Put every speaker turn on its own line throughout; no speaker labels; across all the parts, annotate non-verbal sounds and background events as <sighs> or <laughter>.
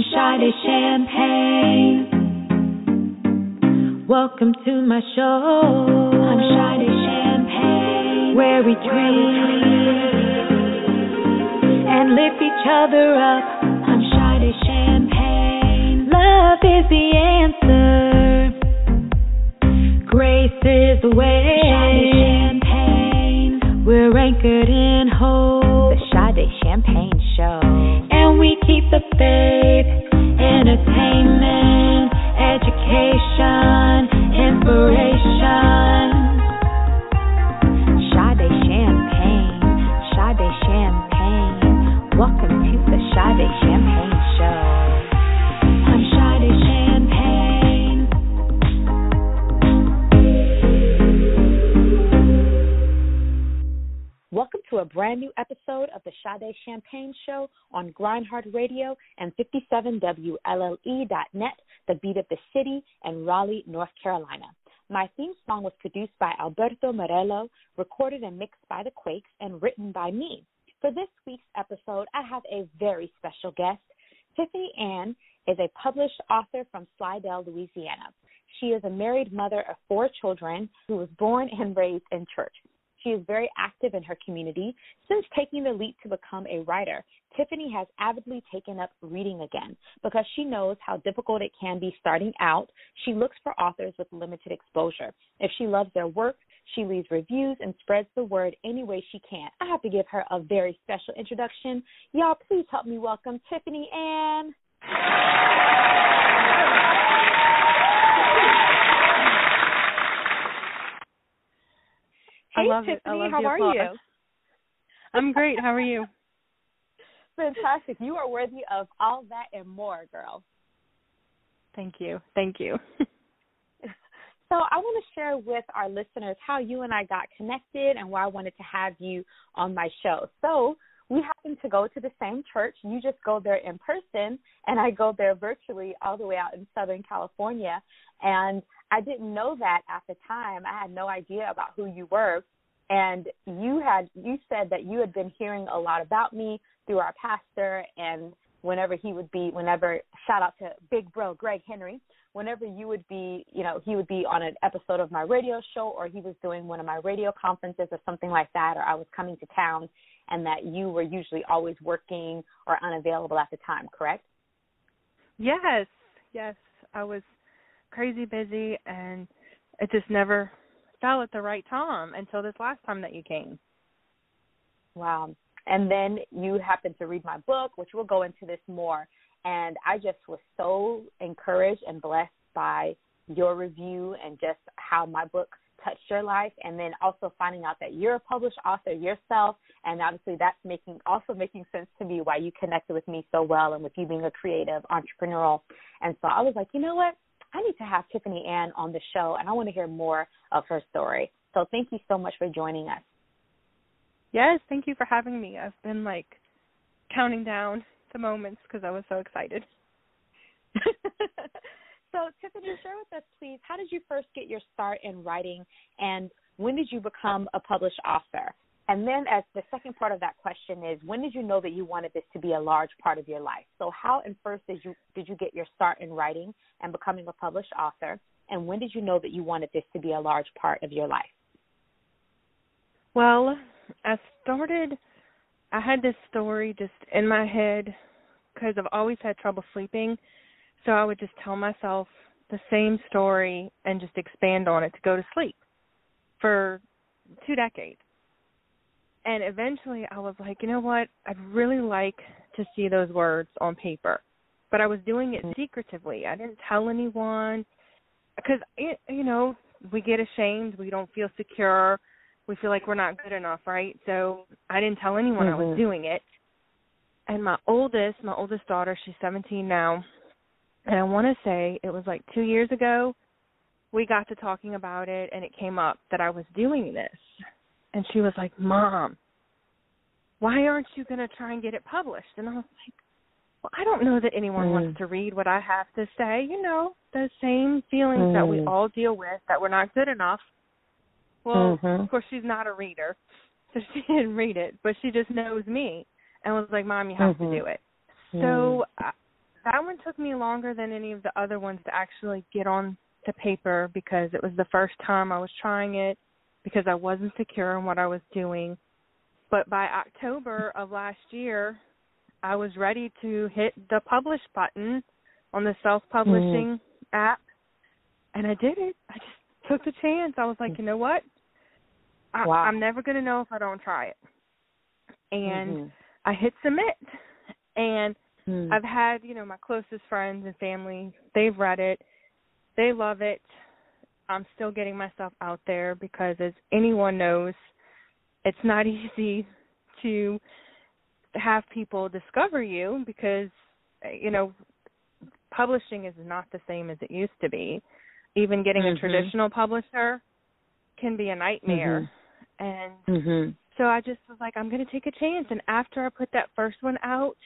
I'm Sade Champagne. Welcome to my show. I'm Sade Champagne. Where we drink and lift each other up. I'm Sade Champagne. Love is the answer. Grace is the way. We're anchored in hope.
The Sade Champagne Show.
We keep the faith, entertainment, education, inspiration.
Champagne. Champagne. Welcome to the Sade Champagne Show. Brand new episode of the Sade Champagne Show on Grindhard Radio and 57WLLE.net, the beat of the city, and Raleigh, North Carolina. My theme song was produced by Alberto Morello, recorded and mixed by the Quakes, and written by me. For this week's episode, I have a very special guest. Tiffany Ann is a published author from Slidell, Louisiana. She is a married mother of four children who was born and raised in church. She is very active in her community. Since taking the leap to become a writer, Tiffany has avidly taken up reading again because she knows how difficult it can be starting out. She looks for authors with limited exposure. If she loves their work, she leaves reviews and spreads the word any way she can. I have to give her a very special introduction. Y'all, please help me welcome Tiffany Ann. Hey,
love
Tiffany,
it. I love
how are
applause.
you? <laughs>
I'm great. How are you? <laughs>
Fantastic. You are worthy of all that and more, girl.
Thank you. Thank you. <laughs>
So I want to share with our listeners how you and I got connected and why I wanted to have you on my show. So we happen to go to the same church. You just go there in person, and I go there virtually all the way out in Southern California. And I didn't know that at the time. I had no idea about who you were. And you had you said that you had been hearing a lot about me through our pastor and whenever he would be whenever shout out to big bro Greg Henry whenever you would be, you know, he would be on an episode of my radio show or he was doing one of my radio conferences or something like that, or I was coming to town and that you were usually always working or unavailable at the time, correct?
yes. Yes. I was crazy busy and it just never fell at the right time until this last time that you came.
Wow. And then you happened to read my book, which we'll go into this more. And I just was so encouraged and blessed by your review and just how my book touched your life and then also finding out that you're a published author yourself and obviously that's making also making sense to me why you connected with me so well and with you being a creative entrepreneurial and so I was like you know what I need to have Tiffany Ann on the show and I want to hear more of her story so thank you so much for joining us
Yes, thank you for having me. I've been like counting down the moments because I was so excited. <laughs>
so, Tiffany, share with us, please, how did you first get your start in writing, and when did you become a published author? And then, as the second part of that question is, when did you know that you wanted this to be a large part of your life? So, how and first did you did you get your start in writing and becoming a published author? And when did you know that you wanted this to be a large part of your life?
Well, I started, I had this story just in my head because I've always had trouble sleeping. So I would just tell myself the same story and just expand on it to go to sleep for two decades. And eventually I was like, you know what? I'd really like to see those words on paper. But I was doing it secretively. I didn't tell anyone because, you know, we get ashamed. We don't feel secure we feel like we're not good enough, right? So I didn't tell anyone I was
Mhm.
doing it. And my oldest, my oldest daughter, she's 17 now, and I want to say it was like 2 years ago, we got to talking about it and it came up that I was doing this. And she was like, "Mom, why aren't you going to try and get it published?" And I was like, "Well, I don't know that anyone
Mm.
wants to read what I have to say, you know, the same feelings that we
Mm.
all deal with that we're not good enough." Well,
Mhm.
of course she's not a reader, <laughs> so she didn't read it, but she just knows me and was like, "Mom, you have
Mhm.
to do it." So I, that one took me longer than any of the other ones to actually get on the paper because it was the first time I was trying it because I wasn't secure in what I was doing. But by October of last year, I was ready to hit the publish button on the self-publishing mm. app, and I did it. I just took the chance. I was like, you know what? I, wow. I'm never going to know if I don't try it. And mm-hmm. I hit submit, and mm. I've had you know my closest friends and family. They've read it. They love it. I'm still getting myself out there because, as anyone knows, it's not <laughs> easy to have people discover you because you know publishing is not the same as it used to be. Even getting mm-hmm. a traditional publisher can be a nightmare. Mm-hmm. And mm-hmm. so I just was like, I'm going to take a chance. And after I put that first one out,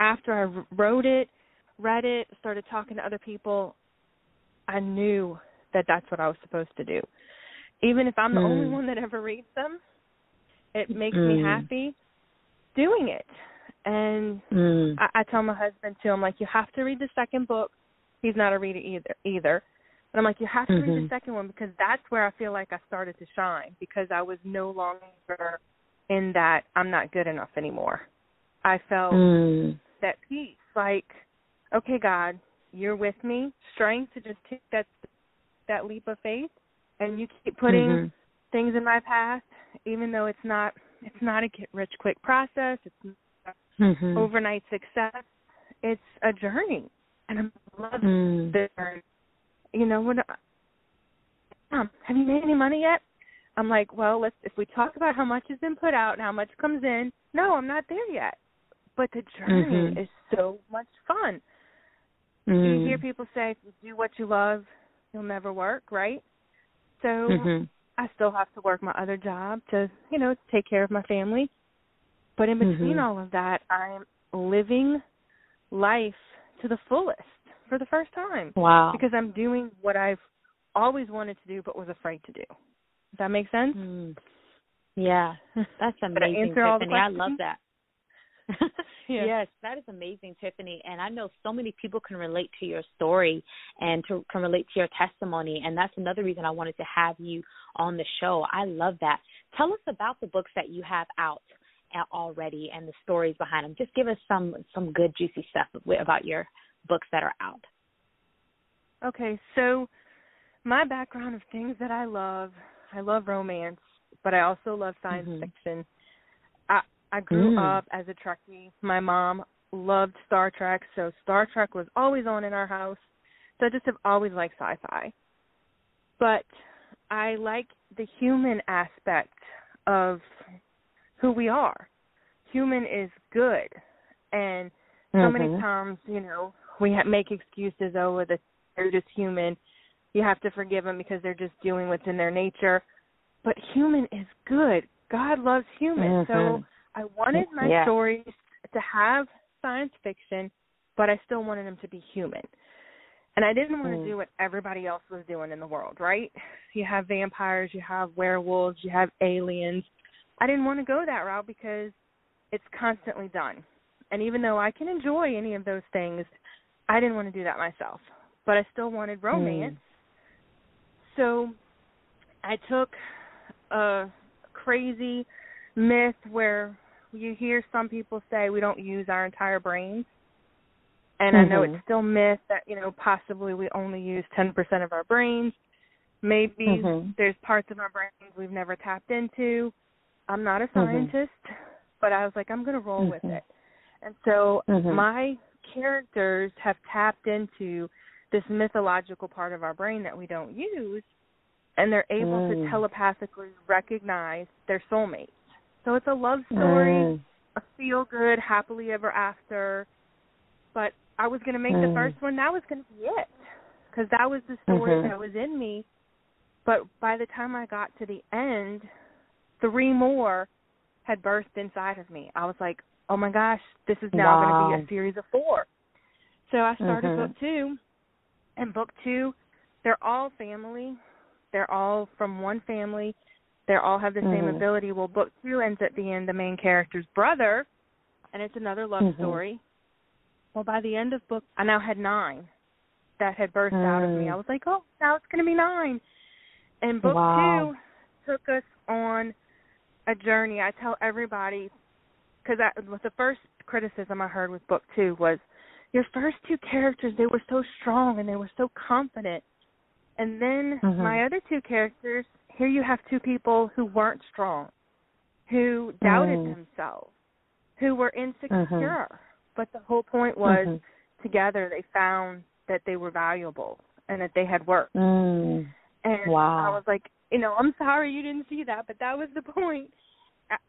after I wrote it, read it, started talking to other people, I knew that that's what I was supposed to do. Even if I'm the mm. only one that ever reads them, it makes mm. me happy doing it. And mm. I, I tell my husband too, I'm like, you have to read the second book. He's not a reader either either. And I'm like, you have to mm-hmm. read the mm-hmm. second one because that's where I feel like I started to shine because I was no longer in that I'm not good enough anymore. I felt mm. That peace, like, okay, God, you're with me, strength to just take that that leap of faith, and you keep putting mm-hmm. things in my path, even though it's not it's not a get rich quick process. It's mm-hmm. overnight success. It's a journey, and I love mm. the journey. You know, when um, have you made any money yet? I'm like, well, let's if we talk about how much has been put out and how much comes in. No, I'm not there yet. But the journey mm-hmm. is so much fun. Mm. You hear people say, if you do what you love, you'll never work, right? So mm-hmm. I still have to work my other job to, you know, take care of my family. But in between mm-hmm. all of that, I'm living life to the fullest for the first time.
Wow.
Because I'm doing what I've always wanted to do but was afraid to do. Does that make sense?
Mm. Yeah. That's <laughs> amazing, Tiffany. I love that. <laughs> yeah. Yes, that is amazing, Tiffany. And I know so many people can relate to your story and to, can relate to your testimony. And that's another reason I wanted to have you on the show. I love that. Tell us about the books that you have out already and the stories behind them. Just give us some some good juicy stuff about your books that are out.
Okay, so my background of things that I love, I love romance, but I also love science mm-hmm. fiction. I I grew mm. up as a Trekkie. My mom loved Star Trek, so Star Trek was always on in our house. So I just have always liked sci-fi. But I like the human aspect of who we are. Human is good, and so mm-hmm. many times, you know, we ha- make excuses. Oh, that they're just human. You have to forgive them because they're just doing what's in their nature. But human is good. God loves human. Mm-hmm. So I wanted my yeah. stories to have science fiction, but I still wanted them to be human. And I didn't want mm. to do what everybody else was doing in the world, right? You have vampires, you have werewolves, you have aliens. I didn't want to go that route because it's constantly done. And even though I can enjoy any of those things, I didn't want to do that myself. But I still wanted romance. Mm. So I took a crazy myth where you hear some people say we don't use our entire brains. And mm-hmm. I know it's mm-hmm. still myth that, you know, possibly we only use 10% of our brains. Maybe mm-hmm. there's parts of our brains we've never tapped into. I'm not a mm-hmm. scientist, but I was like, I'm going to roll with mm-hmm. it. And so my characters have tapped into this mythological part of our brain that we don't use, and they're able mm. to telepathically recognize their soulmates. So it's a love story, mm. a feel good, happily ever after. But I was going to make mm. the first one. That was going to be it, because that was the story mm-hmm. that was in me. But by the time I got to the end, three more had burst inside of me. I was like, oh my gosh, this is now wow. going to be a series of four. So I started mm-hmm. book two, and book two, they're all family. They're all from one family they all have the same mm-hmm. ability. Well, book two ends up being the main character's brother, and it's another love mm-hmm. story. Well, by the end of book, I now had nine that had burst
mm.
out of me. I was like, oh, now it's going to be nine. And book
wow.
two took us on a journey. I tell everybody because the first criticism I heard with book two was your first two characters they were so strong and they were so confident, and then
mm-hmm.
my other two characters here you have two people who weren't strong, who doubted
mm.
themselves, who were insecure.
Mm-hmm.
But the whole point was
mm-hmm.
together they found that they were valuable and that they had worked.
Mm.
And
wow.
I was like, you know, I'm sorry you didn't see that, but that was the <laughs> point.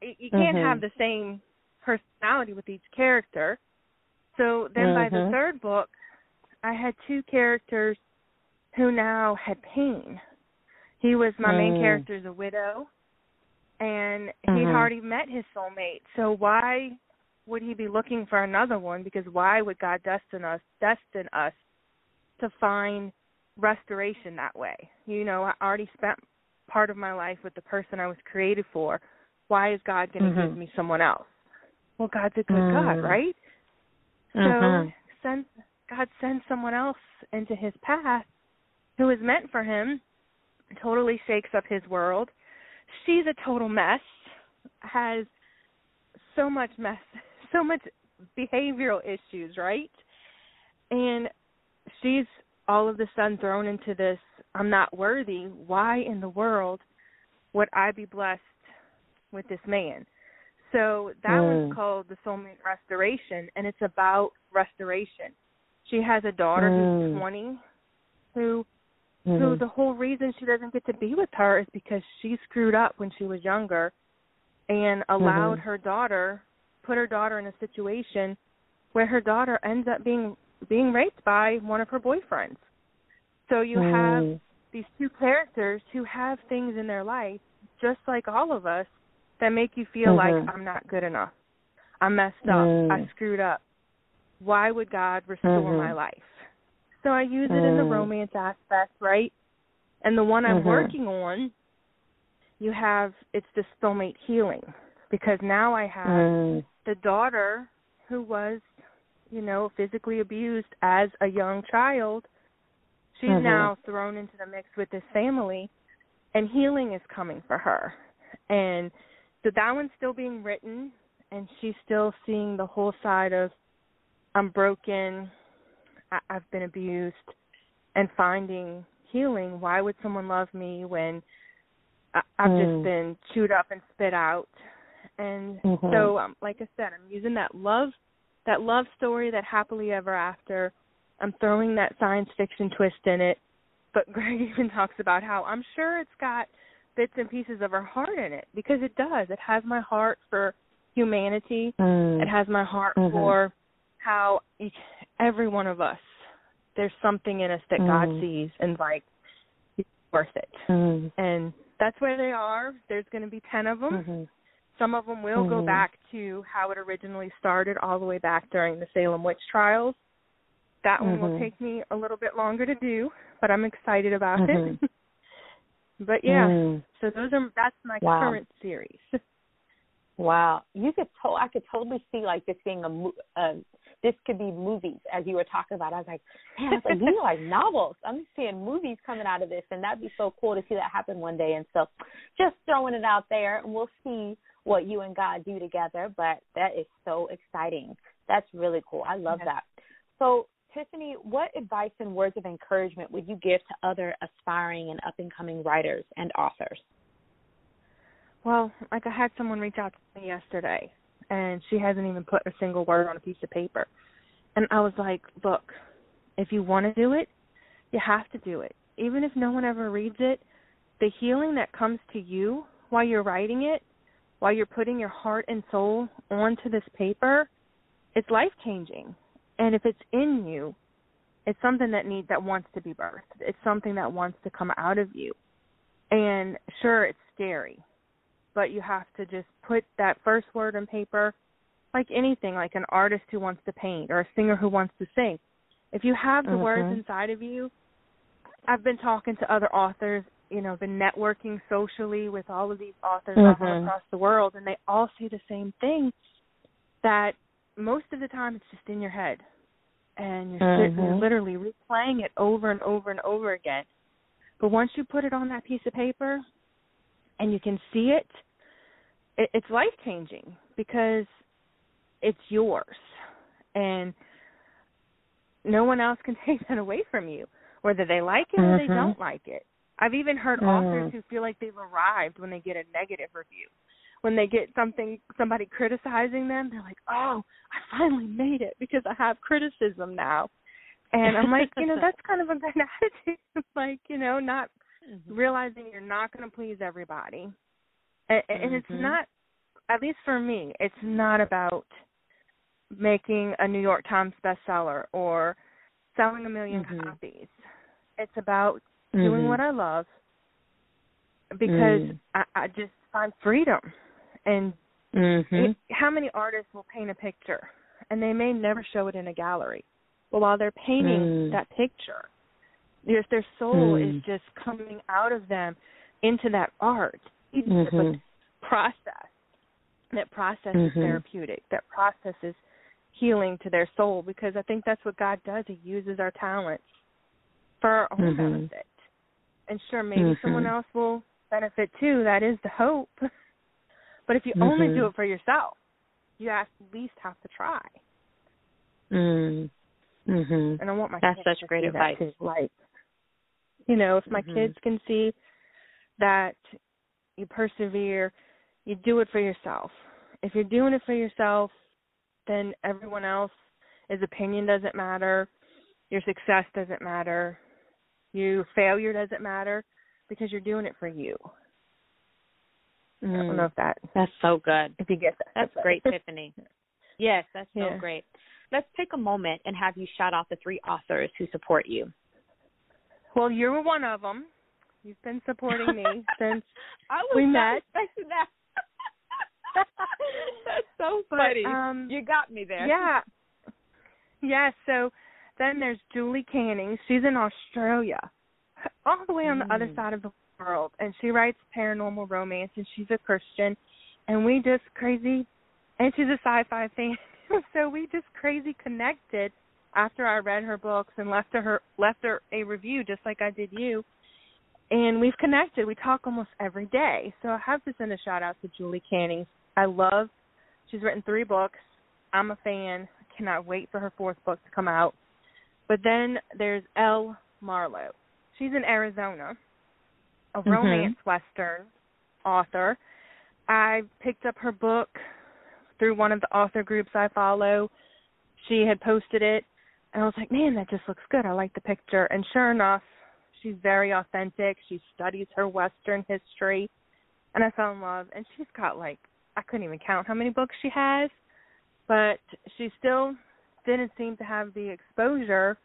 You can't
mm-hmm.
have the same personality with each character. So then
mm-hmm.
by the third book, I had two characters who now had pain. He was my
mm.
main character is a widow and he'd
mm-hmm.
already met his soulmate. So why would he be looking for another one? Because why would God destine us destine us to find restoration that way? You know, I already spent part of my life with the person I was created for. Why is God going to
mm-hmm.
give me someone else? Well, God's a good
mm.
God, right?
Mm-hmm.
So send God sends someone else into his path who is meant for him, totally shakes up his world. She's a total mess, has so much mess, <laughs> so much behavioral issues, right? And she's all of a sudden thrown into this I'm not worthy. Why in the world would I be blessed with this man? So that
mm.
one's called the soulmate restoration, and it's about restoration. She has a daughter
mm.
who's 20, who
mm-hmm.
who the whole reason she doesn't get to be with her is because she screwed up when she was younger, and allowed
mm-hmm.
her daughter, put her daughter in a situation where her daughter ends up being being raped by one of her boyfriends. So you
mm.
have these two characters who have things in their life, just like all of us, that make you feel
mm-hmm.
like I'm not good enough. I messed up.
Mm.
I screwed up. Why would God restore
mm-hmm.
my life? So I use it in the
Mm.
romance aspect, right? And the one I'm
Mm-hmm.
working on, you have it's the soulmate healing because now I have
Mm.
the daughter who was, you know, physically abused as a young child. She's
Mhm.
now thrown into the mix with this family, and healing is coming for her. And so that one's still being written, and she's still seeing the whole side of I'm broken, I- I've been abused, and finding healing. Why would someone love me when I- I've
Mm.
just been chewed up and spit out? And
Mhm.
so, um, like I said, I'm using that love, that love story, that happily ever after. I'm throwing that science fiction twist in it. But <laughs> Greg even talks about how I'm sure it's got bits and pieces of her heart in it because it does. It has my heart for humanity.
Mm.
It has my heart
Mhm.
for how each, every one of us, there's something in us that God
Mm.
sees and like it's worth it.
Mm.
And that's where they are. There's going to be 10 of them.
Mhm.
Some of them will go
Mhm.
back to how it originally started all the way back during the Salem witch trials. That one will
Mhm.
take me a little bit longer to do, but I'm excited about it. <laughs> but yeah,
Mm.
so those are that's my
Wow.
current series. <laughs>
Wow, you could to- I could totally see like this being a mo- uh, this could be movies as you were talking about. I was like, man, I was like these are like novels. I'm seeing movies coming out of this, and that'd be so cool to see that happen one day. And so, just throwing it out there, and we'll see what you and God do together. But that is so exciting. That's really cool. I love
Yes.
that. So, Tiffany, what advice and words of encouragement would you give to other aspiring and up and coming writers and authors?
Well, like I had someone reach out to me yesterday, and she hasn't even put a single word on a piece of paper. And I was like, look, if you want to do it, you have to do it. Even if no one ever reads it, the healing that comes to you while you're writing it, while you're putting your heart and soul onto this paper, it's life changing. And if it's in you, it's something that needs that wants to be birthed. It's something that wants to come out of you. And sure, it's scary but you have to just put that first word on paper like anything like an artist who wants to paint or a singer who wants to sing if you have the
Mhm.
words inside of you i've been talking to other authors you know been networking socially with all of these authors all
Mhm.
across the world and they all say the same thing that most of the time it's just in your head and you're, mm-hmm. you're literally replaying it over and over and over again. But once you put it on that piece of paper and you can see it, it it's life changing because it's yours and no one else can <laughs> take that away from you, whether they like it or mm-hmm. they don't like it. I've even heard mm. authors who feel like they've arrived when they get a negative review. When they get something somebody criticizing them, they're like, "Oh, I finally made it because I have criticism now." And I'm like, you know, <laughs> that's kind of a good <laughs> attitude. like, you know, not mm-hmm. realizing you're not going to please everybody. And, and mm-hmm. it's not at least for me, it's not about making a New York Times bestseller or selling a 1000000 mm-hmm. copies. It's about mm-hmm. doing what I love because mm. I, I just find freedom. And
mm-hmm.
it, how many artists will paint a picture and they may never show it in a gallery, but while they're painting
mm.
that picture, their their soul
mm.
is just coming out of them into that art. It's
mm-hmm.
a process. That process is
mm-hmm.
therapeutic. That process is healing to their soul because I think that's what God does. He uses our talents for our own
mm-hmm.
benefit. And sure, maybe
mm-hmm.
someone else will benefit too. That is the hope. <laughs> But if you mm-hmm. only do it for yourself, you at least have to try.
Mm. Mhm.
And I want my
That's such great advice.
Like, you know, if my
mm-hmm.
kids can see that you persevere, you do it for yourself. If you're doing it for yourself, then everyone else's opinion doesn't matter. Your success doesn't matter. Your failure doesn't matter because you're doing it for you.
Mm.
I don't know if that
that's so good.
If you get that.
That's great, <laughs> Tiffany. Yes, that's so
yeah.
great. Let's take a moment and have you shout out the three authors who support you.
Well, you're one of them. You've been supporting me <laughs> since
I was
we met.
That. <laughs> That's so
funny. But, um,
you got me there.
Yeah. Yeah, so then there's Julie Canning. She's in Australia, all the way on
mm.
the other side of the world, and she writes paranormal romance, and she's a Christian, and we just crazy, and she's a sci-fi fan, <laughs> so we just crazy connected after I read her books and left her left her a review just like I did you. And we've connected. We talk almost every day. So I have to send a shout out to Julie Canning. I love she's written three books. I'm a fan. I cannot wait for her fourth book to come out. But then there's Elle Marlowe. She's in Arizona, a
mm-hmm.
romance western author. I picked up her book through one of the author groups I follow. She had posted it, and I was like, man, that just looks good. I like the picture. And sure enough, she's very authentic. She studies her Western history, and I fell in love. And she's got like I couldn't even count how many books she has, but she still didn't seem to have the exposure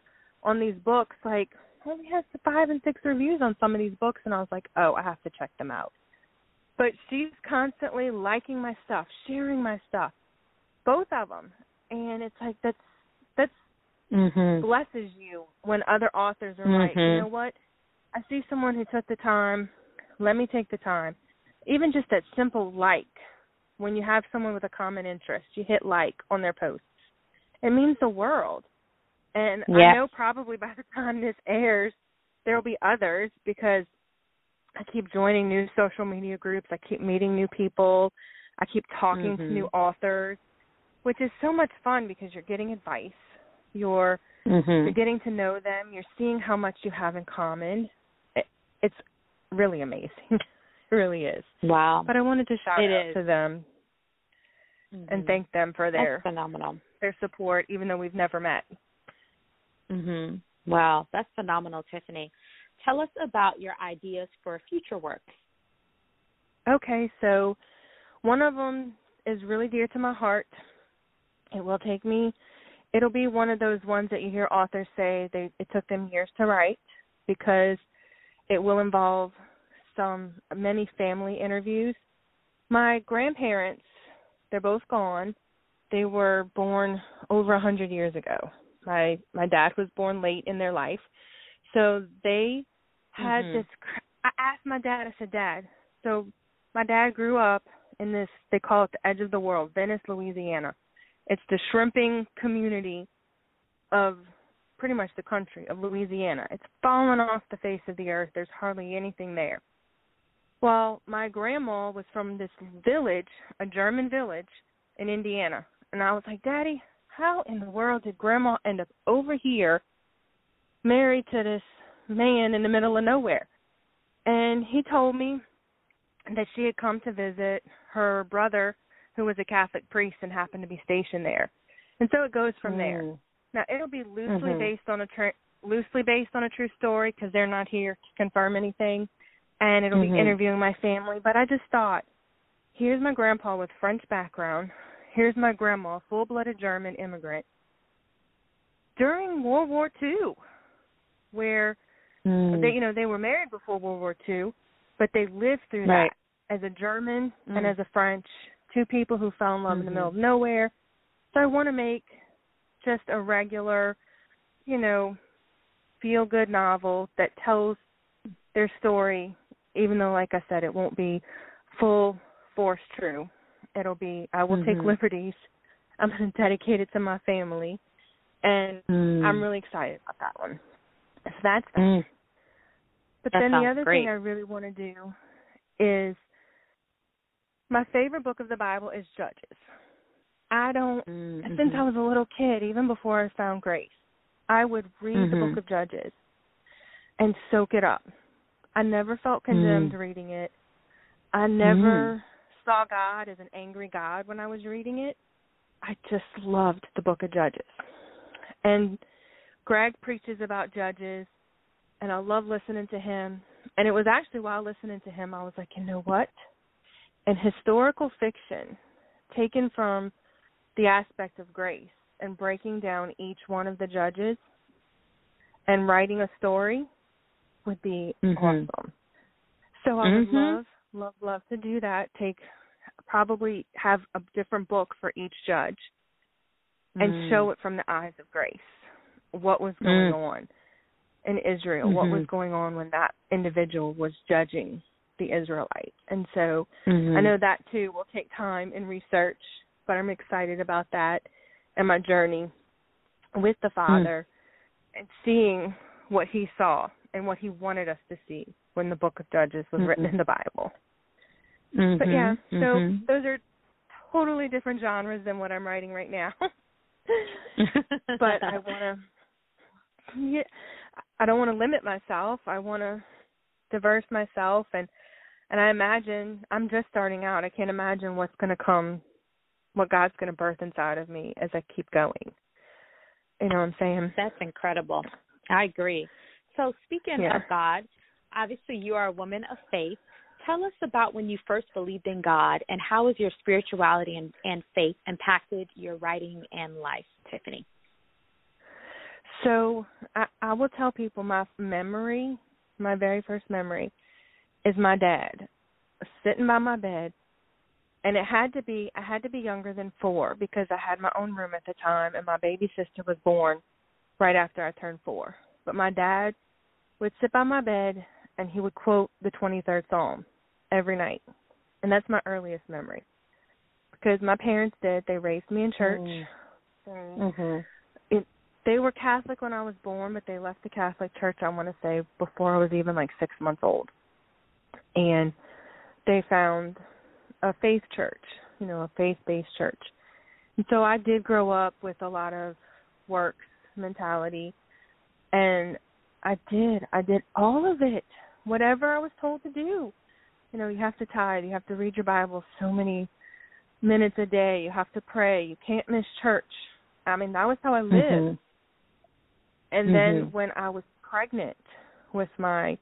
on these books. Like only has five and six reviews on some of these books, and I was like, oh, I have to check them out. But she's constantly liking my stuff, sharing my stuff, both of them, and it's like that's that's
mm-hmm.
blesses you when other authors are
mm-hmm.
like, you know what? I see someone who took the time. Let me take the time. Even just that simple like, when you have someone with a common interest, you hit like on their posts. It means the world. And
yes.
I know probably <laughs> by the time this airs, there will be others because I keep joining new social media groups. I keep meeting new people. I keep talking
mm-hmm.
to new authors, which is so much fun because you're getting advice. You're
mm-hmm.
you're getting to know them. You're seeing how much you have in common. It, it's really amazing. <laughs> it really is.
Wow.
But I wanted to shout
it
out
is.
to them
mm-hmm.
and thank them for their
that's phenomenal
their support, even though we've never met.
Mhm. Wow, that's phenomenal, Tiffany. Tell us about your ideas for future work.
Okay, so one of them is really dear to my heart. It will take me. It'll be one of those ones that you hear authors say they it took them years to write because it will involve some many family interviews. My grandparents, they're both gone. They were born over a hundred years ago. My my dad was born late in their life, so they had
mm-hmm.
this. I asked my dad. I said, Dad, so my dad grew up in this. They call it the edge of the world, Venice, Louisiana. It's the shrimping community of pretty much the country of Louisiana. It's fallen off the face of the earth. There's hardly anything there. Well, my grandma was from this village, a German village in Indiana. And I was like, Daddy, how in the world did grandma end up over here married to this man in the middle of nowhere? And he told me that she had come to visit her brother who was a Catholic priest and happened to be stationed there. And so it goes from mm. there. Now it'll be loosely mm-hmm. based on a tr- loosely based on a true story because they're not here to confirm anything and it'll mm-hmm. be interviewing my family. But I just thought, here's my grandpa with French background. Here's my grandma, full blooded German immigrant. During World War II, where mm. they you know, they were married before World War II, but they lived through right. that as a German mm. and as a French, two people who fell in love mm-hmm. in the middle of mm-hmm. nowhere. So I want to make just a regular, you know, feel good novel that tells their story even though like I said it won't be full force true. It'll be I will mm-hmm. take liberties. I'm going to dedicate it to my family, and mm. I'm really excited about that one. So that's that. Mm. But
that
then the other
great.
thing I really want to do is my favorite book of the Bible is Judges. I don't
mm-hmm.
since I was a little kid, even before I found grace, I would read
mm-hmm.
the book of Judges and soak it up. I never felt condemned
mm.
reading it. I never
mm.
saw God as an angry God when I was reading it. I just loved the book of Judges. And Greg preaches about Judges, and I love listening to him. And it was actually while listening to him, I was like, you know what? In historical fiction, taken from the aspect of grace and breaking down each one of the judges and writing a story would be
mm-hmm.
awesome. So I
mm-hmm.
would love, love, love to do that. Take probably have a different book for each judge and
mm.
show it from the eyes of grace. What was going
mm.
on in Israel?
Mm-hmm.
What was going on when that individual was judging the Israelites? And so
mm-hmm.
I know that too will take time and research, but I'm excited about that and my journey with the
mm.
Father mm. and seeing what he saw and what he wanted us to see when the book of Judges was
mm-hmm.
written in the Bible.
Mm-hmm.
But yeah, so
mm-hmm.
those are totally different genres than what I'm writing right now. <laughs> but I <laughs> want to yeah, I don't want to limit myself. I want to diverse myself and and I imagine I'm just starting out. I can't imagine what's going to come what God's going to birth inside of me as I keep going. You know what I'm saying?
That's incredible. I agree. So, speaking
yeah.
of God, obviously you are a woman of faith. Tell us about when you first believed in God and how has your spirituality and, and faith impacted your writing and life, Tiffany?
So, I, I will tell people my memory, my very first memory, is my dad sitting by my bed and it had to be I had to be younger than 4 because I had my own room at the time and my baby sister was born right after I turned 4. But my dad would sit by my bed and he would quote the 23rd Psalm every night. And that's my earliest memory. Because my parents did. They raised me in church.
Mm-hmm.
It, they were Catholic when I was born, but they left the Catholic church, I want to say, before I was even like six months old. And they found a faith church, you know, a faith based church. And so I did grow up with a lot of works mentality and I did. I did all of it. Whatever I was told to do. You know, you have to tithe, you have to read your Bible so many minutes a day, you have to pray, you can't miss church. I mean, that was how I lived.
Mm-hmm.
And
mm-hmm.
then when I was pregnant with my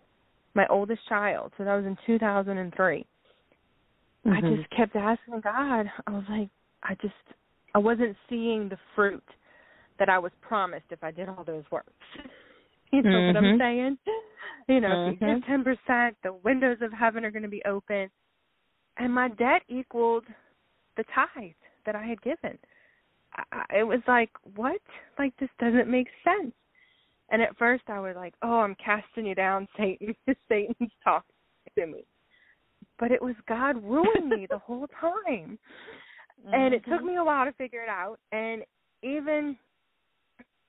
my oldest child, so that was in 2003.
Mm-hmm.
I just kept asking God. I was like, I just I wasn't seeing the fruit that I was promised if I did all those works. <laughs> you know
mm-hmm.
what I'm mm-hmm. saying? You know,
mm-hmm.
if you give ten percent, the windows of heaven are going to be open, and my debt equaled the tithe that I had given. I, it was like, what? Like this doesn't make sense. And at first, I was like, oh, I'm casting you down, <laughs> Satan. Satan's talking to me. But it was God wooing me the whole time. <laughs> And it took
Mm-hmm.
me a while to figure it out. And even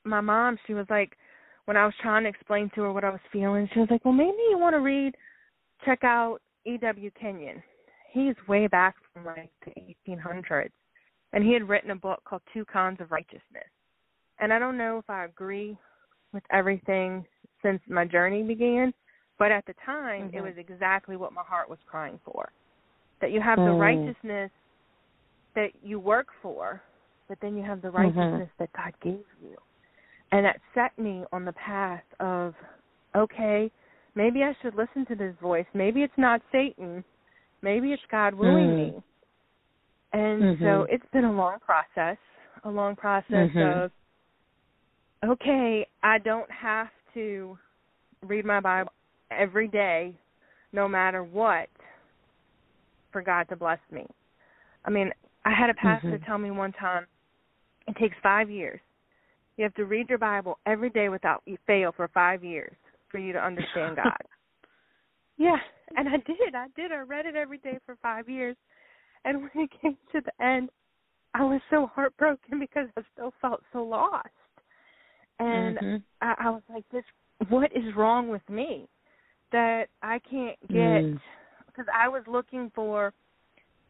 my mom, she was like, when I was trying to explain to her what I was feeling, she was like, "Well, maybe you want to read, check out E.W. Kenyon. He's way back from like the 1800s, and he had written a book called Two Kinds of Righteousness. And I don't know if I agree with everything since my journey began, but at the time,
mm-hmm.
it was exactly what my heart was crying for. That you have
mm.
the righteousness that you work for, but then you have the
Mm-hmm.
righteousness mm-hmm. that God gave you. And that set me on the path of, okay, maybe I should listen to this voice. Maybe it's not Satan. Maybe it's God wooing
mm.
me. And
mm-hmm.
so it's been a long process, a long process
mm-hmm.
of, okay, I don't have to read my Bible every day, no matter what, for God to bless me. I mean, I had a pastor
mm-hmm.
tell me one time, it takes five years. You have to read your Bible every day without you fail for five years for you to understand <laughs> God. yeah, and I did. I did. I read it every day for five years, and <laughs> when it came to the end, I was so heartbroken because I still felt so lost. And
mm-hmm.
I, I was like, "This, what is wrong with me that I can't get?" Because mm. I was looking for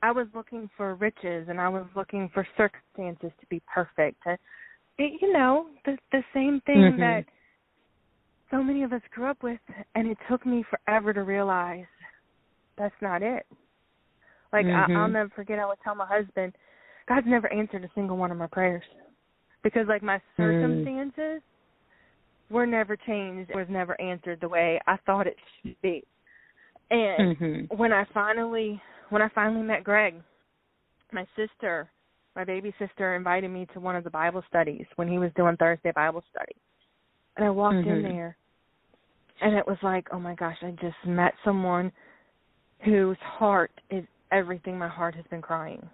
I was looking for riches and I was looking for circumstances to be perfect. And it, you know, the the same thing
mm-hmm.
that so many of us grew up with and it took me forever to realize that's not it. Like
mm-hmm.
I, I'll never forget I would tell my husband, God's never answered a single one of my prayers. Because like my circumstances mm. were never changed, it was never answered the way I thought it should be. And
mm-hmm.
when I finally when I finally met Greg, my sister, my baby sister, invited me to one of the Bible studies when he was doing Thursday Bible study. And I walked
mm-hmm.
in there, and it was like, oh my gosh, I just met someone whose heart is everything my heart has been crying.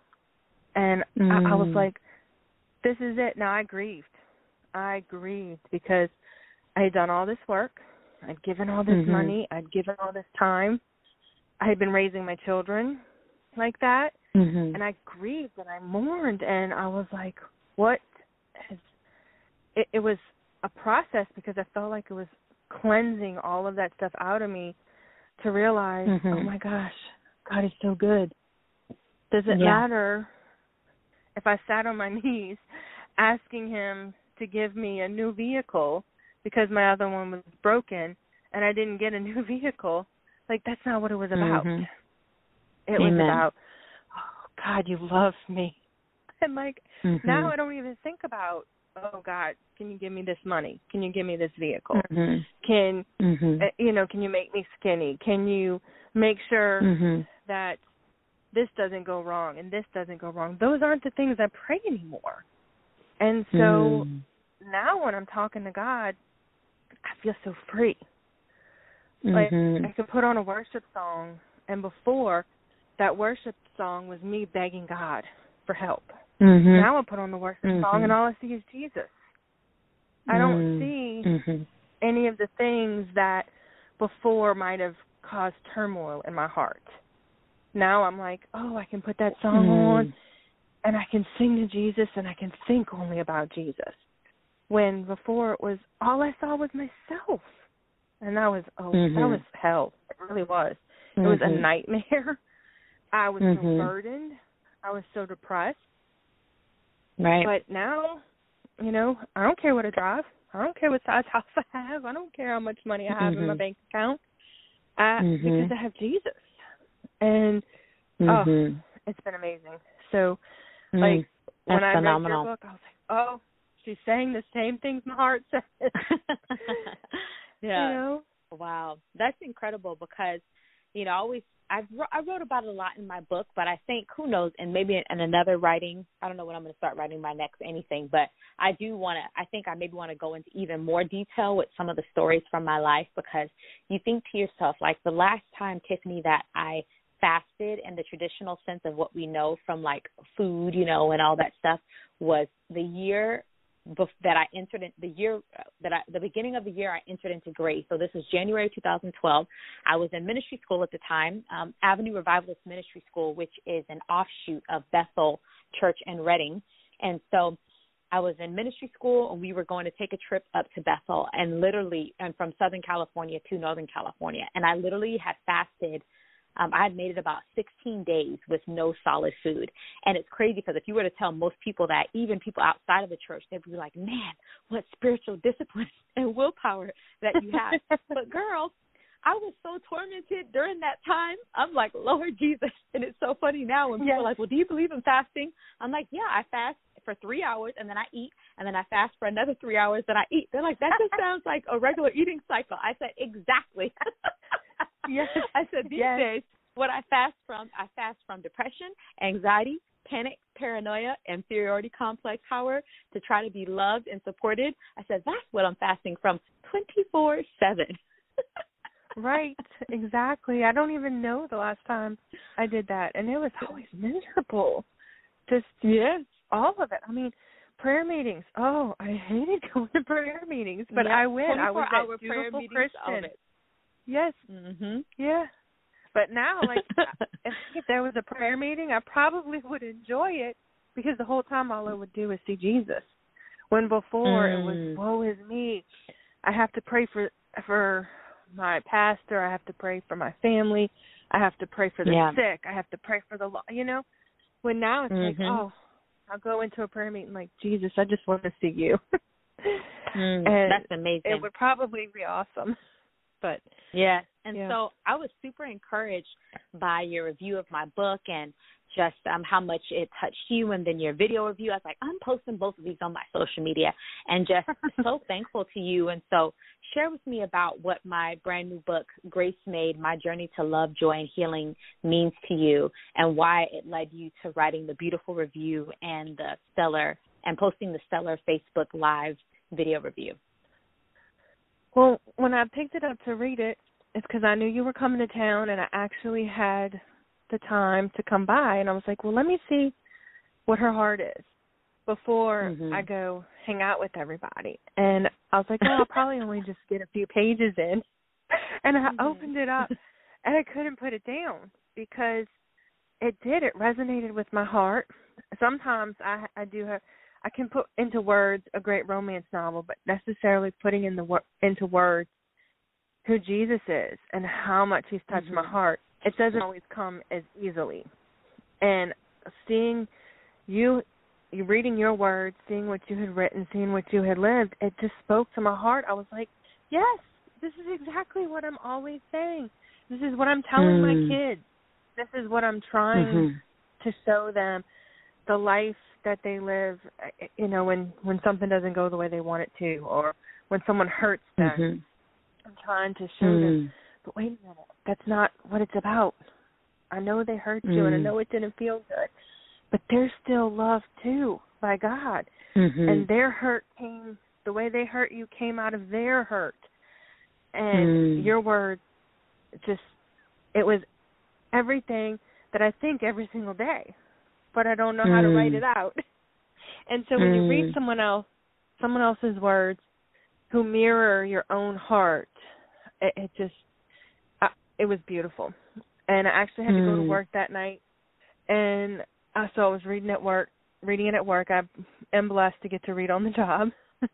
And
mm.
I, I was like, this is it. Now I grieved. I grieved because I had done all this work. I'd given all this
mm-hmm.
money. I'd given all this time. I had been raising my children like that
mm-hmm.
and I grieved and I mourned and I was like, What has it, it was a process because I felt like it was cleansing all of that stuff out of me to realize,
mm-hmm.
oh my gosh, God is so good. Does it
yeah.
matter if I sat on my <laughs> knees asking him to give me a new vehicle because my other one was broken and I didn't get a <laughs> new vehicle? Like that's not what it was about.
Mm-hmm.
It
Amen.
was about, oh God, you love me. <laughs> And like
mm-hmm.
now I don't even think about, oh God, can you give me this money? Can you give me this vehicle?
Mm-hmm.
Can
mm-hmm.
uh, you know? Can you make me skinny? Can you make sure
mm-hmm.
that this doesn't go wrong and this doesn't go wrong? Those aren't the things I pray anymore. And so
mm.
now when I'm talking to God, I feel so free. Like
mm-hmm.
I could put on a worship song, and before that worship song was me begging God for help.
Mm-hmm.
Now I put on the worship
mm-hmm.
song, and all I see is Jesus. I don't see
mm-hmm.
any of the things that before might have caused turmoil in my heart. Now I'm like, oh, I can put that song on, and I can sing to Jesus, and I can think only about Jesus. When before it was all I saw was myself and that was oh
mm-hmm.
that was hell it really was it
mm-hmm.
was a nightmare <laughs> i was
mm-hmm.
so burdened i was so depressed
right
but now you know i don't care what i drive i don't care what size <laughs> house i have i don't care how much money i have in my
Mhm.
bank account I,
Mhm.
because i have jesus and oh
mm-hmm.
it's been amazing so
Mm.
like when i
phenomenal.
read your book i was like oh she's saying the same things my heart says <laughs> <laughs>
yeah.
you know
Wow, that's incredible because you know I always I've I wrote about it a lot in my book, but I think who knows, and maybe in, in another writing, I don't know when I'm going to start writing my next anything, but I do want to. I think I maybe want to go into even more detail with some of the stories from my life because you think to yourself like the last time Tiffany that I fasted in the traditional sense of what we know from like food, you know, and all that stuff was the year that I entered in the year that I the beginning of the year I entered into grace. So this was January 2012. I was in ministry school at the time, um, Avenue Revivalist Ministry School, which is an offshoot of Bethel Church in Redding. And so I was in ministry school and we were going to take a trip up to Bethel and literally and from Southern California to Northern California and I literally had fasted um, I had made it about 16 days with no solid food. And it's crazy because if you were to tell most people that, even people outside of the church, they'd be like, man, what spiritual discipline <laughs> and willpower that you have. but girl, I was so tormented during that time. I'm like, Lord Jesus. <laughs> And it's so funny now when people yes. are like, well, do you believe in fasting? I'm like, yeah, I fast for three hours and then I eat and then I fast for another three hours then I eat. They're like, that just <laughs> sounds like a regular eating cycle. I said, exactly. <laughs>
yes.
I said these
yes.
days what I fast from, I fast from depression, anxiety, panic, paranoia, inferiority complex power to try to be loved and supported. I said that's what I'm fasting from 24/7.
Right, exactly. I don't even know the last time I did that and it was always miserable. Just
yes,
all of it. I mean, prayer meetings. Oh, I hated <laughs> going to prayer meetings, but I went. I was at beautiful Christian. Yes.
Mhm.
Yeah. But now, like, <laughs> if, if there was a prayer meeting, I probably would enjoy it because the whole time all I would do is see Jesus. When before
mm.
it was mm. woe is me. I have to pray for for my pastor. I have to pray for my family. I have to pray for the
yeah.
sick. I have to pray for the law. you know. When now it's
mm-hmm.
like, oh, I'll go into a prayer meeting like Jesus. I just want to see you. <laughs>
mm,
and
that's amazing.
It would probably be awesome. But
yeah, and
yeah.
so I was super encouraged by your review of my book and just um how much it touched you and then your video review. I was like, I'm posting both of these on my social media and just <laughs> so thankful to you. And so share with me about what my brand new book, Grace Made, My Journey to Love, Joy and Healing means to you and why it led you to writing the beautiful review and the stellar and posting the stellar Facebook live video review.
Well, when I picked it up to read it, it's because I knew you were coming to town, and I actually had the time to come by, and I was like, well, let me see what her heart is before
mm-hmm.
I go hang out with everybody. And I was like, well, I'll probably <laughs> only just get a few pages in, and I
mm-hmm.
opened it up, and I couldn't put it down because it did. It resonated with my heart. Sometimes I I do have I can put into words a great romance novel, but necessarily putting in the into words who Jesus is and how much He's touched
mm-hmm.
my heart, it doesn't always come as easily. And seeing you, you reading your words, seeing what you had written, seeing what you had lived, it just spoke to my heart. I was like, yes, this is exactly what I'm always saying. This is what I'm telling mm. my kids. This is what I'm trying
mm-hmm.
to show them the life that they live you know when when something doesn't go the way they want it to or when someone hurts them
mm-hmm.
i'm trying to show
mm.
them but wait a minute that's not what it's about i know they hurt you and i
mm.
know it didn't feel good but they're still loved too by god
mm-hmm.
and their hurt came the way they hurt you came out of their hurt and
mm.
your words just it was everything that i think every single day but I don't know how to write it
Mm.
out. And so when you read
Mm.
someone else, someone else's words, who mirror your own heart, it, it just, it was beautiful. And I actually had to go to
Mm.
work that night, and uh, so I was reading at work, reading it at work. I am blessed to get to read on the job, <laughs>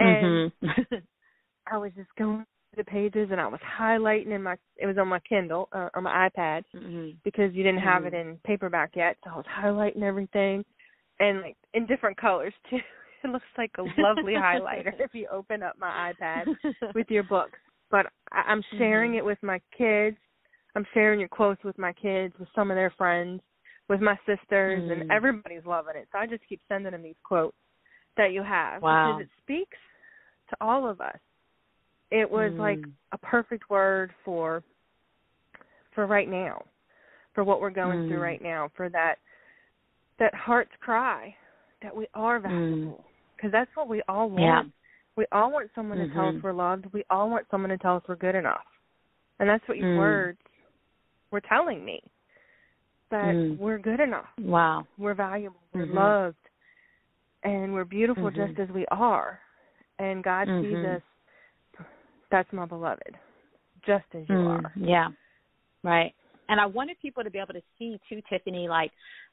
and
mm-hmm. <laughs>
I was just going through the pages and I was highlighting in my it was on my Kindle uh, or my iPad
mm-hmm.
because you didn't have
mm-hmm.
it in paperback yet, so I was highlighting everything and like in different colors too. <laughs> It looks like a lovely highlighter if you open up my iPad with your books. But I'm sharing
mm-hmm.
it with my kids. I'm sharing your quotes with my kids, with some of their friends, with my sisters,
mm-hmm.
and everybody's loving it. So I just keep sending them these quotes that you have
wow.
because it speaks to all of us it was
mm.
like a perfect word for for right now for what we're going
mm.
through right now for that that heart's cry that we are valuable because mm. that's what we all want
yeah.
We all want someone
mm-hmm.
to tell us we're loved we all want someone to tell us we're good enough and that's what your
mm.
words were telling me that
mm.
we're good enough
wow
we're valuable we're
mm-hmm.
loved and we're beautiful
mm-hmm.
just as we are and god sees
Mm-hmm.
us that's my beloved, just as you
mm,
are.
Yeah, right. And I wanted people to be able to see too, Tiffany, like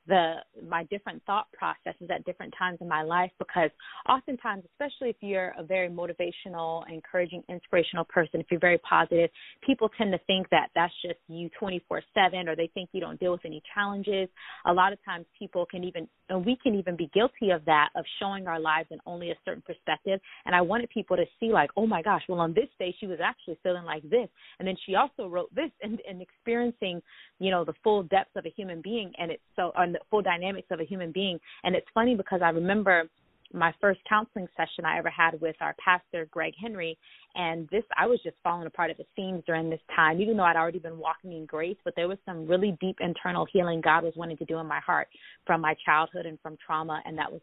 the my different thought processes at different times in my life because oftentimes especially if you're a very motivational encouraging inspirational person if you're very positive people tend to think that that's just you 24/7 or they think you don't deal with any challenges. A lot of times people can even and we can even be guilty of that of showing our lives in only a certain perspective. And I wanted people to see like oh my gosh well on this day she was actually feeling like this. And then she also wrote this and and experiencing you know the full depths of a human being. And it's so the full dynamics of a human being. And it's funny because i remember my first counseling session I ever had with our pastor Greg Henry and this I was just falling apart at the seams during this time even though I'd already been walking in grace but there was some really deep internal healing God was wanting to do in my heart from my childhood and from trauma and that was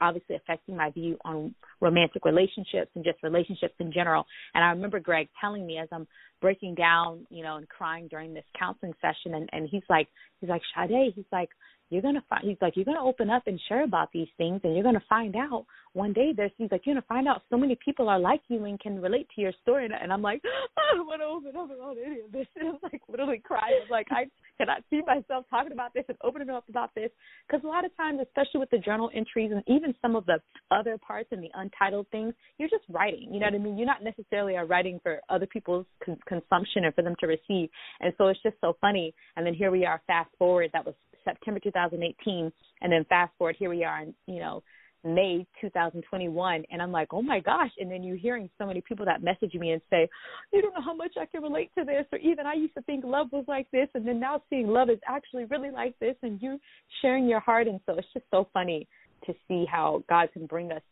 obviously affecting my view on romantic relationships and just relationships in general. And I remember Greg telling me as I'm breaking down you know and crying during this counseling session and and he's like he's like Sade he's like you're gonna find he's like you're gonna open up and share about these things and you're gonna find out one day there's he's like you're gonna find out so many people are like you and can relate to your story. And, I'm like <gasps> I don't want to open up about any of this. <laughs> And I'm like literally crying. Like I cannot see myself talking about this and opening up about this. Because a lot of times especially with the journal entries and even some of the other parts and the untitled things you're just writing you know what I mean? You're not necessarily are writing for other people's con- consumption or for them to receive. And so it's just so funny. And then here we are fast forward that was September 2018, and then fast forward, here we are in you know May 2021, and I'm like, oh my gosh! And then you're hearing so many people that message me and say, you don't know how much I can relate to this, or even I used to think love was like this, and then now seeing love is actually really like this, and you sharing your heart, and so it's just so funny to see how God can bring us,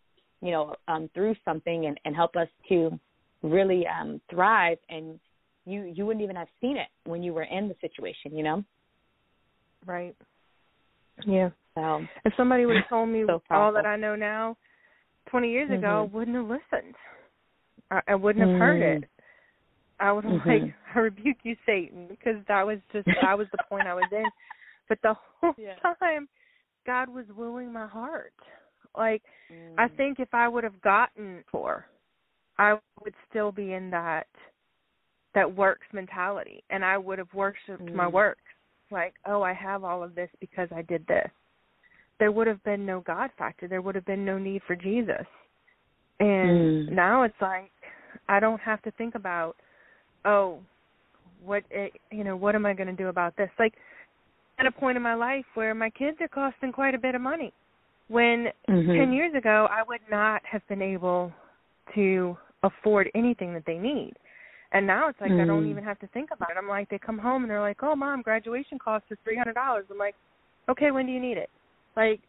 you know, um, through something and, and help us to really um, thrive and you you wouldn't even have seen it when you were in the situation, you know.
Right. Yeah.
So
if somebody would have told me <laughs>
so
all that I know now, twenty years
mm-hmm.
ago, I wouldn't have listened. I, I wouldn't have
mm-hmm.
heard it. I would have <laughs>
mm-hmm.
like, I rebuke you, Satan, because that was just <laughs> that was the point I was in. But the whole
yeah.
time, God was wooing my heart. Like
mm.
I think if I would have gotten for, I would still be in that that works mentality, and I would have worshipped
mm.
my work like, oh, I have all of this because I did this. There would have been no God factor. There would have been no need for Jesus. And
mm.
now it's like I don't have to think about, oh, what you know, what am I going to do about this? Like at a point in my life where my kids are costing quite a bit of money. When
mm-hmm.
10 years ago I would not have been able to afford anything that they need. And now it's like mm. I don't
Mm.
even have to think about it. I'm like, they come home and they're like, "Oh, mom, graduation cost is three hundred dollars." I'm like, "Okay, when do you need it?" Like,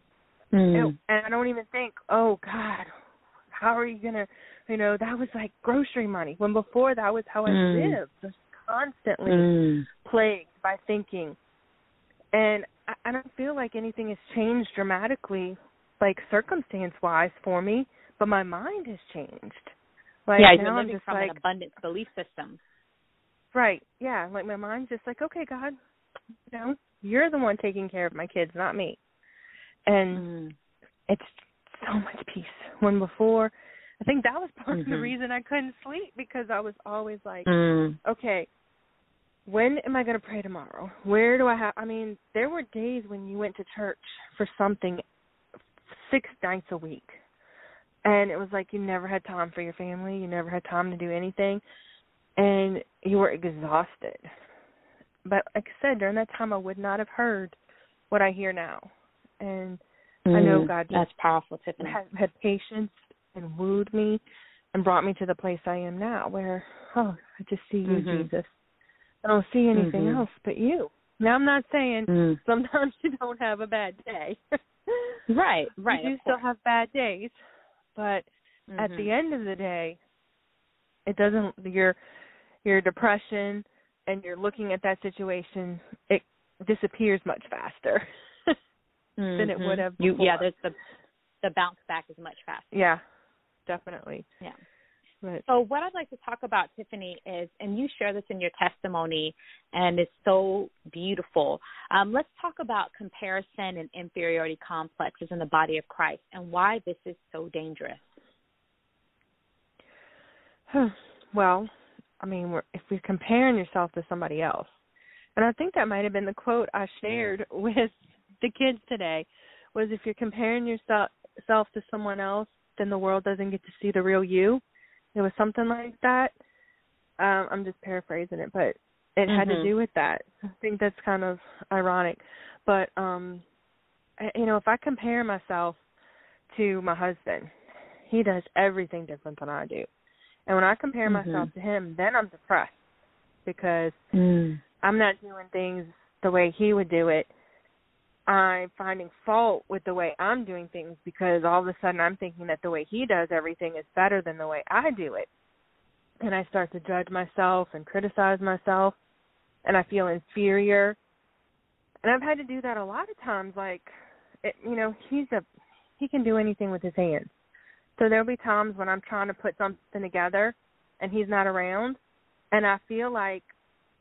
mm.
it, and I don't even think, "Oh God, how are you gonna?" You know, that was like grocery money. When before that was how I
mm.
lived, just constantly
mm.
plagued by thinking. And I, I don't feel like anything has changed dramatically, like circumstance wise for me, but my mind has changed like
yeah,
now I'm just
from
like,
an abundance belief system.
Right. Yeah. Like my mind's just like, okay, God, you know, you're the one taking care of my kids, not me. And
mm.
it's so much peace. When before, I think that was part
mm-hmm.
of the reason I couldn't sleep because I was always like,
mm.
okay, when am I going to pray tomorrow? Where do I have? I mean, there were days when you went to church for something six nights a week and it was like you never had time for your family. You never had time to do anything. And you were exhausted. But like i said during that time i would not have heard what i hear now. And
mm,
i know god
that's powerful tiffany.
had, had patience and wooed me and brought me to the place i am now where oh i just see you
mm-hmm.
jesus. I don't see anything
mm-hmm.
else but you. Now i'm not saying
mm.
sometimes <laughs> you don't have a bad day.
Right right
you do still have bad days but
mm-hmm.
at the end of the day it doesn't your your depression and you're looking at that situation it disappears much faster
mm-hmm. <laughs>
than it would have
you yeah there's the the bounce back is much faster
yeah definitely
yeah
but,
so what I'd like to talk about, Tiffany, is, and you share this in your testimony, and it's so beautiful. Um, let's talk about comparison and inferiority complexes in the body of Christ and why this is so dangerous. <sighs>
Well, I mean, we're, if you're comparing yourself to somebody else, and I think that might have been the quote I shared <laughs> with the kids today was if you're comparing yourself to someone else, then the world doesn't get to see the real you. It was something like that. Um, I'm just paraphrasing it, but it had
Mhm.
to do with that. I think that's kind of ironic. But um you know, if I compare myself to my husband, he does everything different than I do. And when I compare
Mhm.
myself to him, then I'm depressed because
Mm.
I'm not doing things the way he would do it. I'm finding fault with the way I'm doing things because all of a sudden I'm thinking that the way he does everything is better than the way I do it. And I start to judge myself and criticize myself and I feel inferior. And I've had to do that a lot of times like it, you know, he's a he can do anything with his hands. So there'll be times when I'm trying to put something together and he's not around and I feel like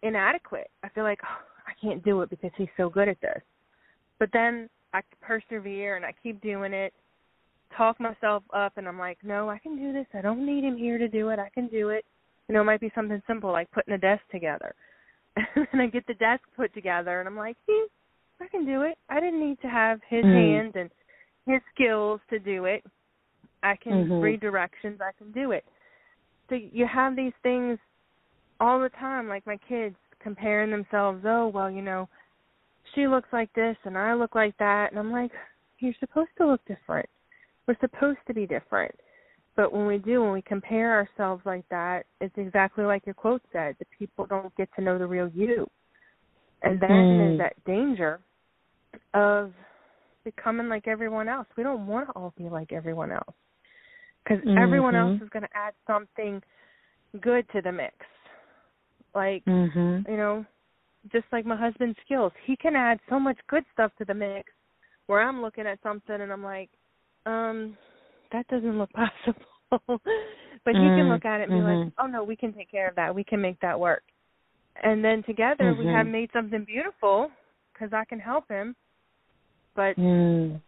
inadequate. I feel like oh, <sighs> I can't do it because he's so good at this. But then I persevere and I keep doing it, talk myself up, and I'm like, no, I can do this. I don't need him here to do it. I can do it. You know, it might be something simple like putting a desk together. <laughs> and I get the desk put together, and I'm like, hmm, I can do it. I didn't need to have his
Mhm.
hands and his skills to do it. I can
Mhm.
read directions. I can do it. So you have these things all the time, like my kids comparing themselves. Oh, well, you know, she looks like this and I look like that, and I'm like, you're supposed to look different. We're supposed to be different. But when we do, when we compare ourselves like that, it's exactly like your quote said: the people don't get to know the real you, and then
Mm.
there's that danger of becoming like everyone else. We don't want to all be like everyone else because everyone else is going to add something good to the mix. Like
Mhm.
you know, just like my husband's skills, he can add so much good stuff to the mix. Where I'm looking at something and I'm like, um, that doesn't look <laughs> possible. but he can
Mm,
look at it and be like,
mhm.
oh no, we can take care of that. We can make that work. And then together we have
Mhm.
made something beautiful because I can help him. But
Mm.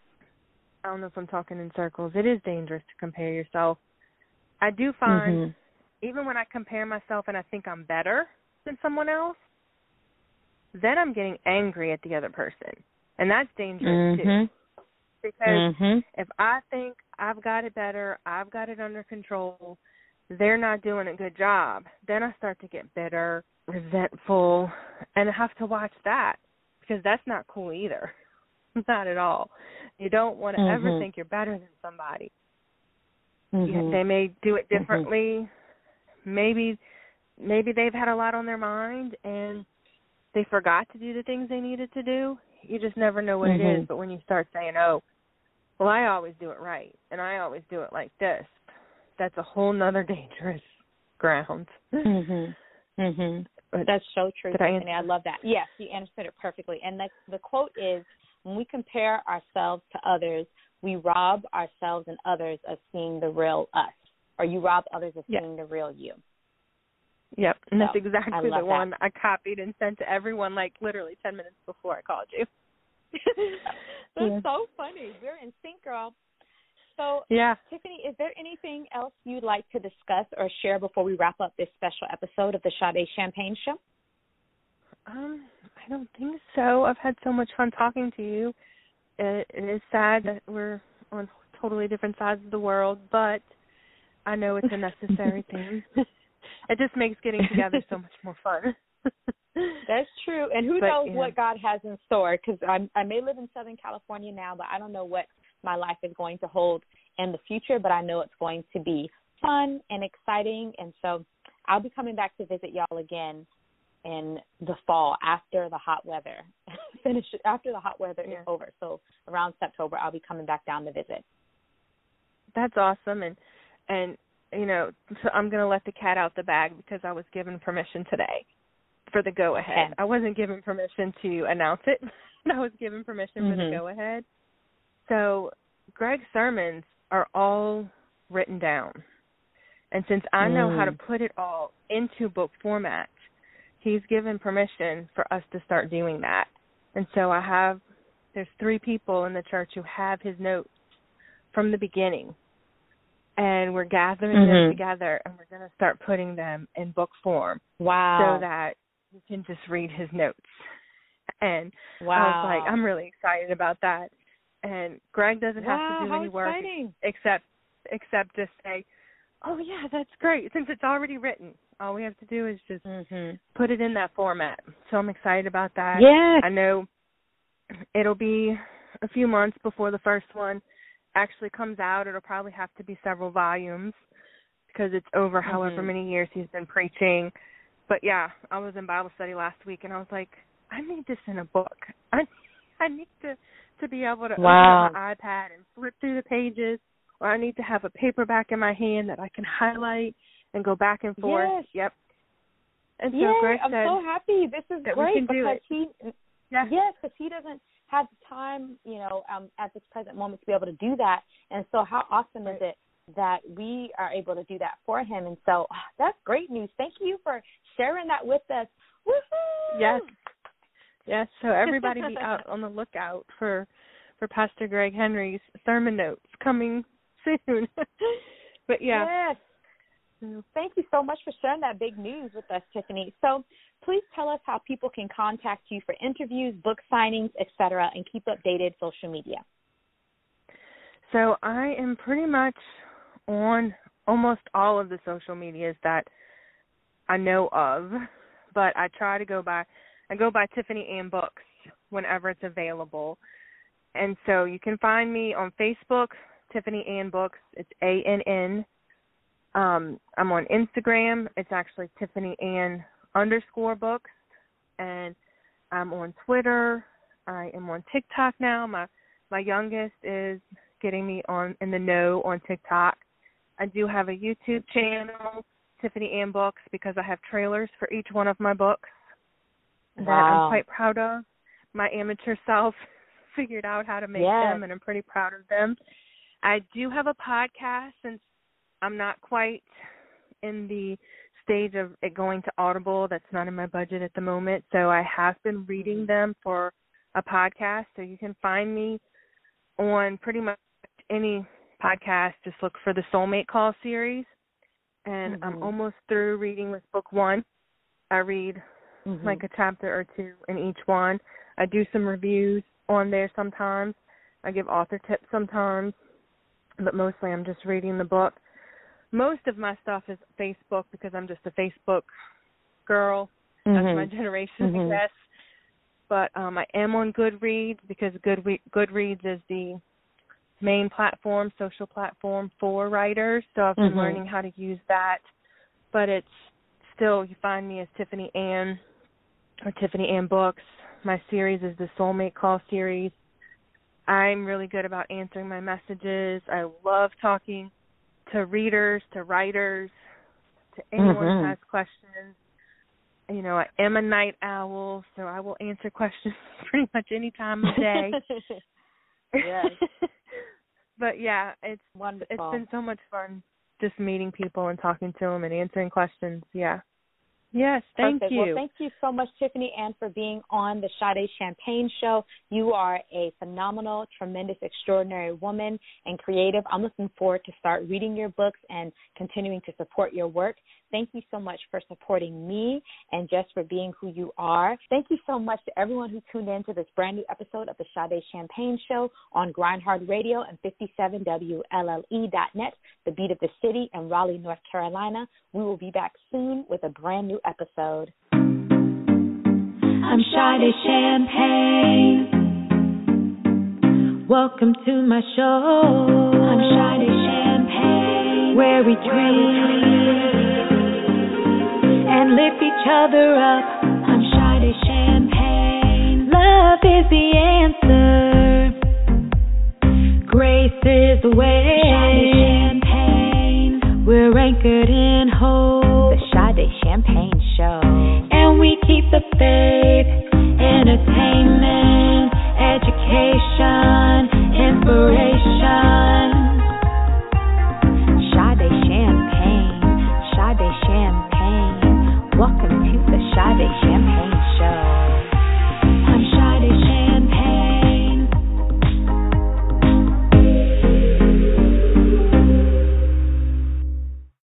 I don't know if I'm talking in circles. It is dangerous to compare yourself. I do find
Mhm.
even when I compare myself and I think I'm better than someone else, then I'm getting angry at the other person. And that's dangerous too.
Mhm.
Because
Mhm.
if I think I've got it better, I've got it under control, they're not doing a good job, then I start to get bitter, resentful, and I have to watch that because that's not cool either. <laughs> not at all. You don't want to ever
Mhm.
think you're better than somebody. Yeah, they may do it
Mhm.
differently. Maybe maybe they've had a lot on their mind and they forgot to do the things they needed to do. You just never know what it
Mhm.
is, but when you start saying, "Oh, well, I always do it right and I always do it like this," that's a whole nother <laughs> dangerous ground.
Mhm. Mhm. That's so true,
I
Tiffany. I, love that. Yes, you answered it perfectly. And the the quote is, "When we compare ourselves to others, we rob ourselves and others of seeing the real us, or you rob others of
Yeah.
seeing the real you."
Yep, and that's exactly the
that.
one I copied and sent to everyone like literally 10 minutes before I called you. <laughs>
That's
Yeah.
so funny. We're in sync, girl. So,
Yeah.
Tiffany, is there anything else you'd like to discuss or share before we wrap up this special episode of the Sade Champagne Show?
Um, I don't think so. I've had so much fun talking to you. It, it is sad that we're on totally different sides of the world, but I know it's a necessary <laughs> thing. It just makes getting together so much more fun. <laughs>
That's true. And who
But,
knows
yeah.
what God has in store? Because I I may live in Southern California now, but I don't know what my life is going to hold in the future. But I know it's going to be fun and exciting. And so I'll be coming back to visit y'all again in the fall after the hot weather <laughs> finish after the hot weather
Yeah.
is over. So around September, I'll be coming back down to visit.
That's awesome, and and you know, so I'm gonna let the cat out the bag because I was given permission today for the go ahead.
Okay.
I wasn't given permission to announce it. <laughs> I was given permission for the
Mhm.
go ahead. So Greg's sermons are all written down. And since I know how to
Mm.
put it all into book format, he's given permission for us to start doing that. And so I have there's three people in the church who have his notes from the beginning. And we're gathering them
Mhm.
together and we're going to start putting them in book form
Wow.
so that you can just read his notes. And
wow.
I was like, I'm really excited about that. And Greg doesn't
wow,
have to do any work
exciting.
except except just say, "Oh yeah, that's great." Since it's already written, all we have to do is just
Mm-hmm.
put it in that format. So I'm excited about that.
Yes.
I know it'll be a few months before the first one actually comes out. It'll probably have to be several volumes because it's over however
Mhm.
many years he's been preaching. But yeah, I was in Bible study last week and I was like, I need this in a book. <laughs> I I need to to be able to
Wow.
open my iPad and flip through the pages or I need to have a paperback in my hand that I can highlight and go back and forth.
Yes.
Yep. And so
Yay,
Greg
I'm
said,
so happy. This is great because he
yeah,
yes, because he doesn't have the time, you know, um, at this present moment to be able to do that. And so, how awesome is it that we are able to do that for him? And so, ah, that's great news. Thank you for sharing that with us. Woohoo!
Yes. Yes. So everybody be <laughs> out on the lookout for for Pastor Greg Henry's sermon notes coming <laughs> soon. but yeah.
Yes. Mm, thank you so much for sharing that big news with us, Tiffany. So, please tell us how people can contact you for interviews, book signings, etc., and keep updated social media.
So I am pretty much on almost all of the social medias that I know of, but I try to go by I go by Tiffany Ann Books whenever it's available. And so you can find me on Facebook, Tiffany Ann Books. It's A N N. Um, I'm on Instagram. It's actually Tiffany Ann underscore books, and I'm on Twitter. I am on TikTok now. My my youngest is getting me on in the know on TikTok. I do have a YouTube channel, Tiffany Ann Books, because I have trailers for each one of my books that
Wow.
I'm quite proud of. My amateur <laughs> self figured out how to make
Yes.
them, and I'm pretty proud of them. I do have a podcast since I'm not quite in the stage of it going to Audible. That's not in my budget at the moment. So I have been reading them for a podcast. So you can find me on pretty much any podcast. Just look for the Soulmate Call series. And I'm
Mhm.
almost through reading with book one. I read
Mhm.
like a chapter or two in each one. I do some reviews on there sometimes. I give author tips sometimes, but mostly I'm just reading the book. Most of my stuff is Facebook because I'm just a Facebook girl. That's my
Mhm.
generation,
Mhm.
I guess. But um I am on Goodreads because Goodre- Goodreads is the main platform, social platform for writers. So I've been
Mhm.
learning how to use that. But it's still you find me as Tiffany Ann or Tiffany Ann Books. My series is the Soulmate Call series. I'm really good about answering my messages. I love talking to readers, to writers, to anyone who
Mhm.
has questions. You know, I am a night owl, so I will answer questions <laughs> pretty much any time of day. <laughs>
Yes. <laughs>
but yeah, it's
Wonderful.
it's been so much fun just meeting people and talking to them and answering questions. Yeah. Yes, thank
Perfect.
you.
Well, thank you so much, Tiffany Ann, for being on the Sade Champagne Show. You are a phenomenal, tremendous, extraordinary woman and creative. I'm looking forward to start reading your books and continuing to support your work. Thank you so much for supporting me and just for being who you are. Thank you so much to everyone who tuned in to this brand new episode of the Sade Champagne Show on Grindhard Radio and 57WLLE.net, the beat of the city in Raleigh, North Carolina. We will be back soon with a brand new episode.
I'm Sade Champagne. Welcome to my show. I'm Sade Champagne, where we drink and lift each other up on Friday champagne. Love is the answer. Grace is the way. Champagne. We're anchored in hope.
The Sade Champagne Show.
And we keep the faith. Entertainment, education, inspiration.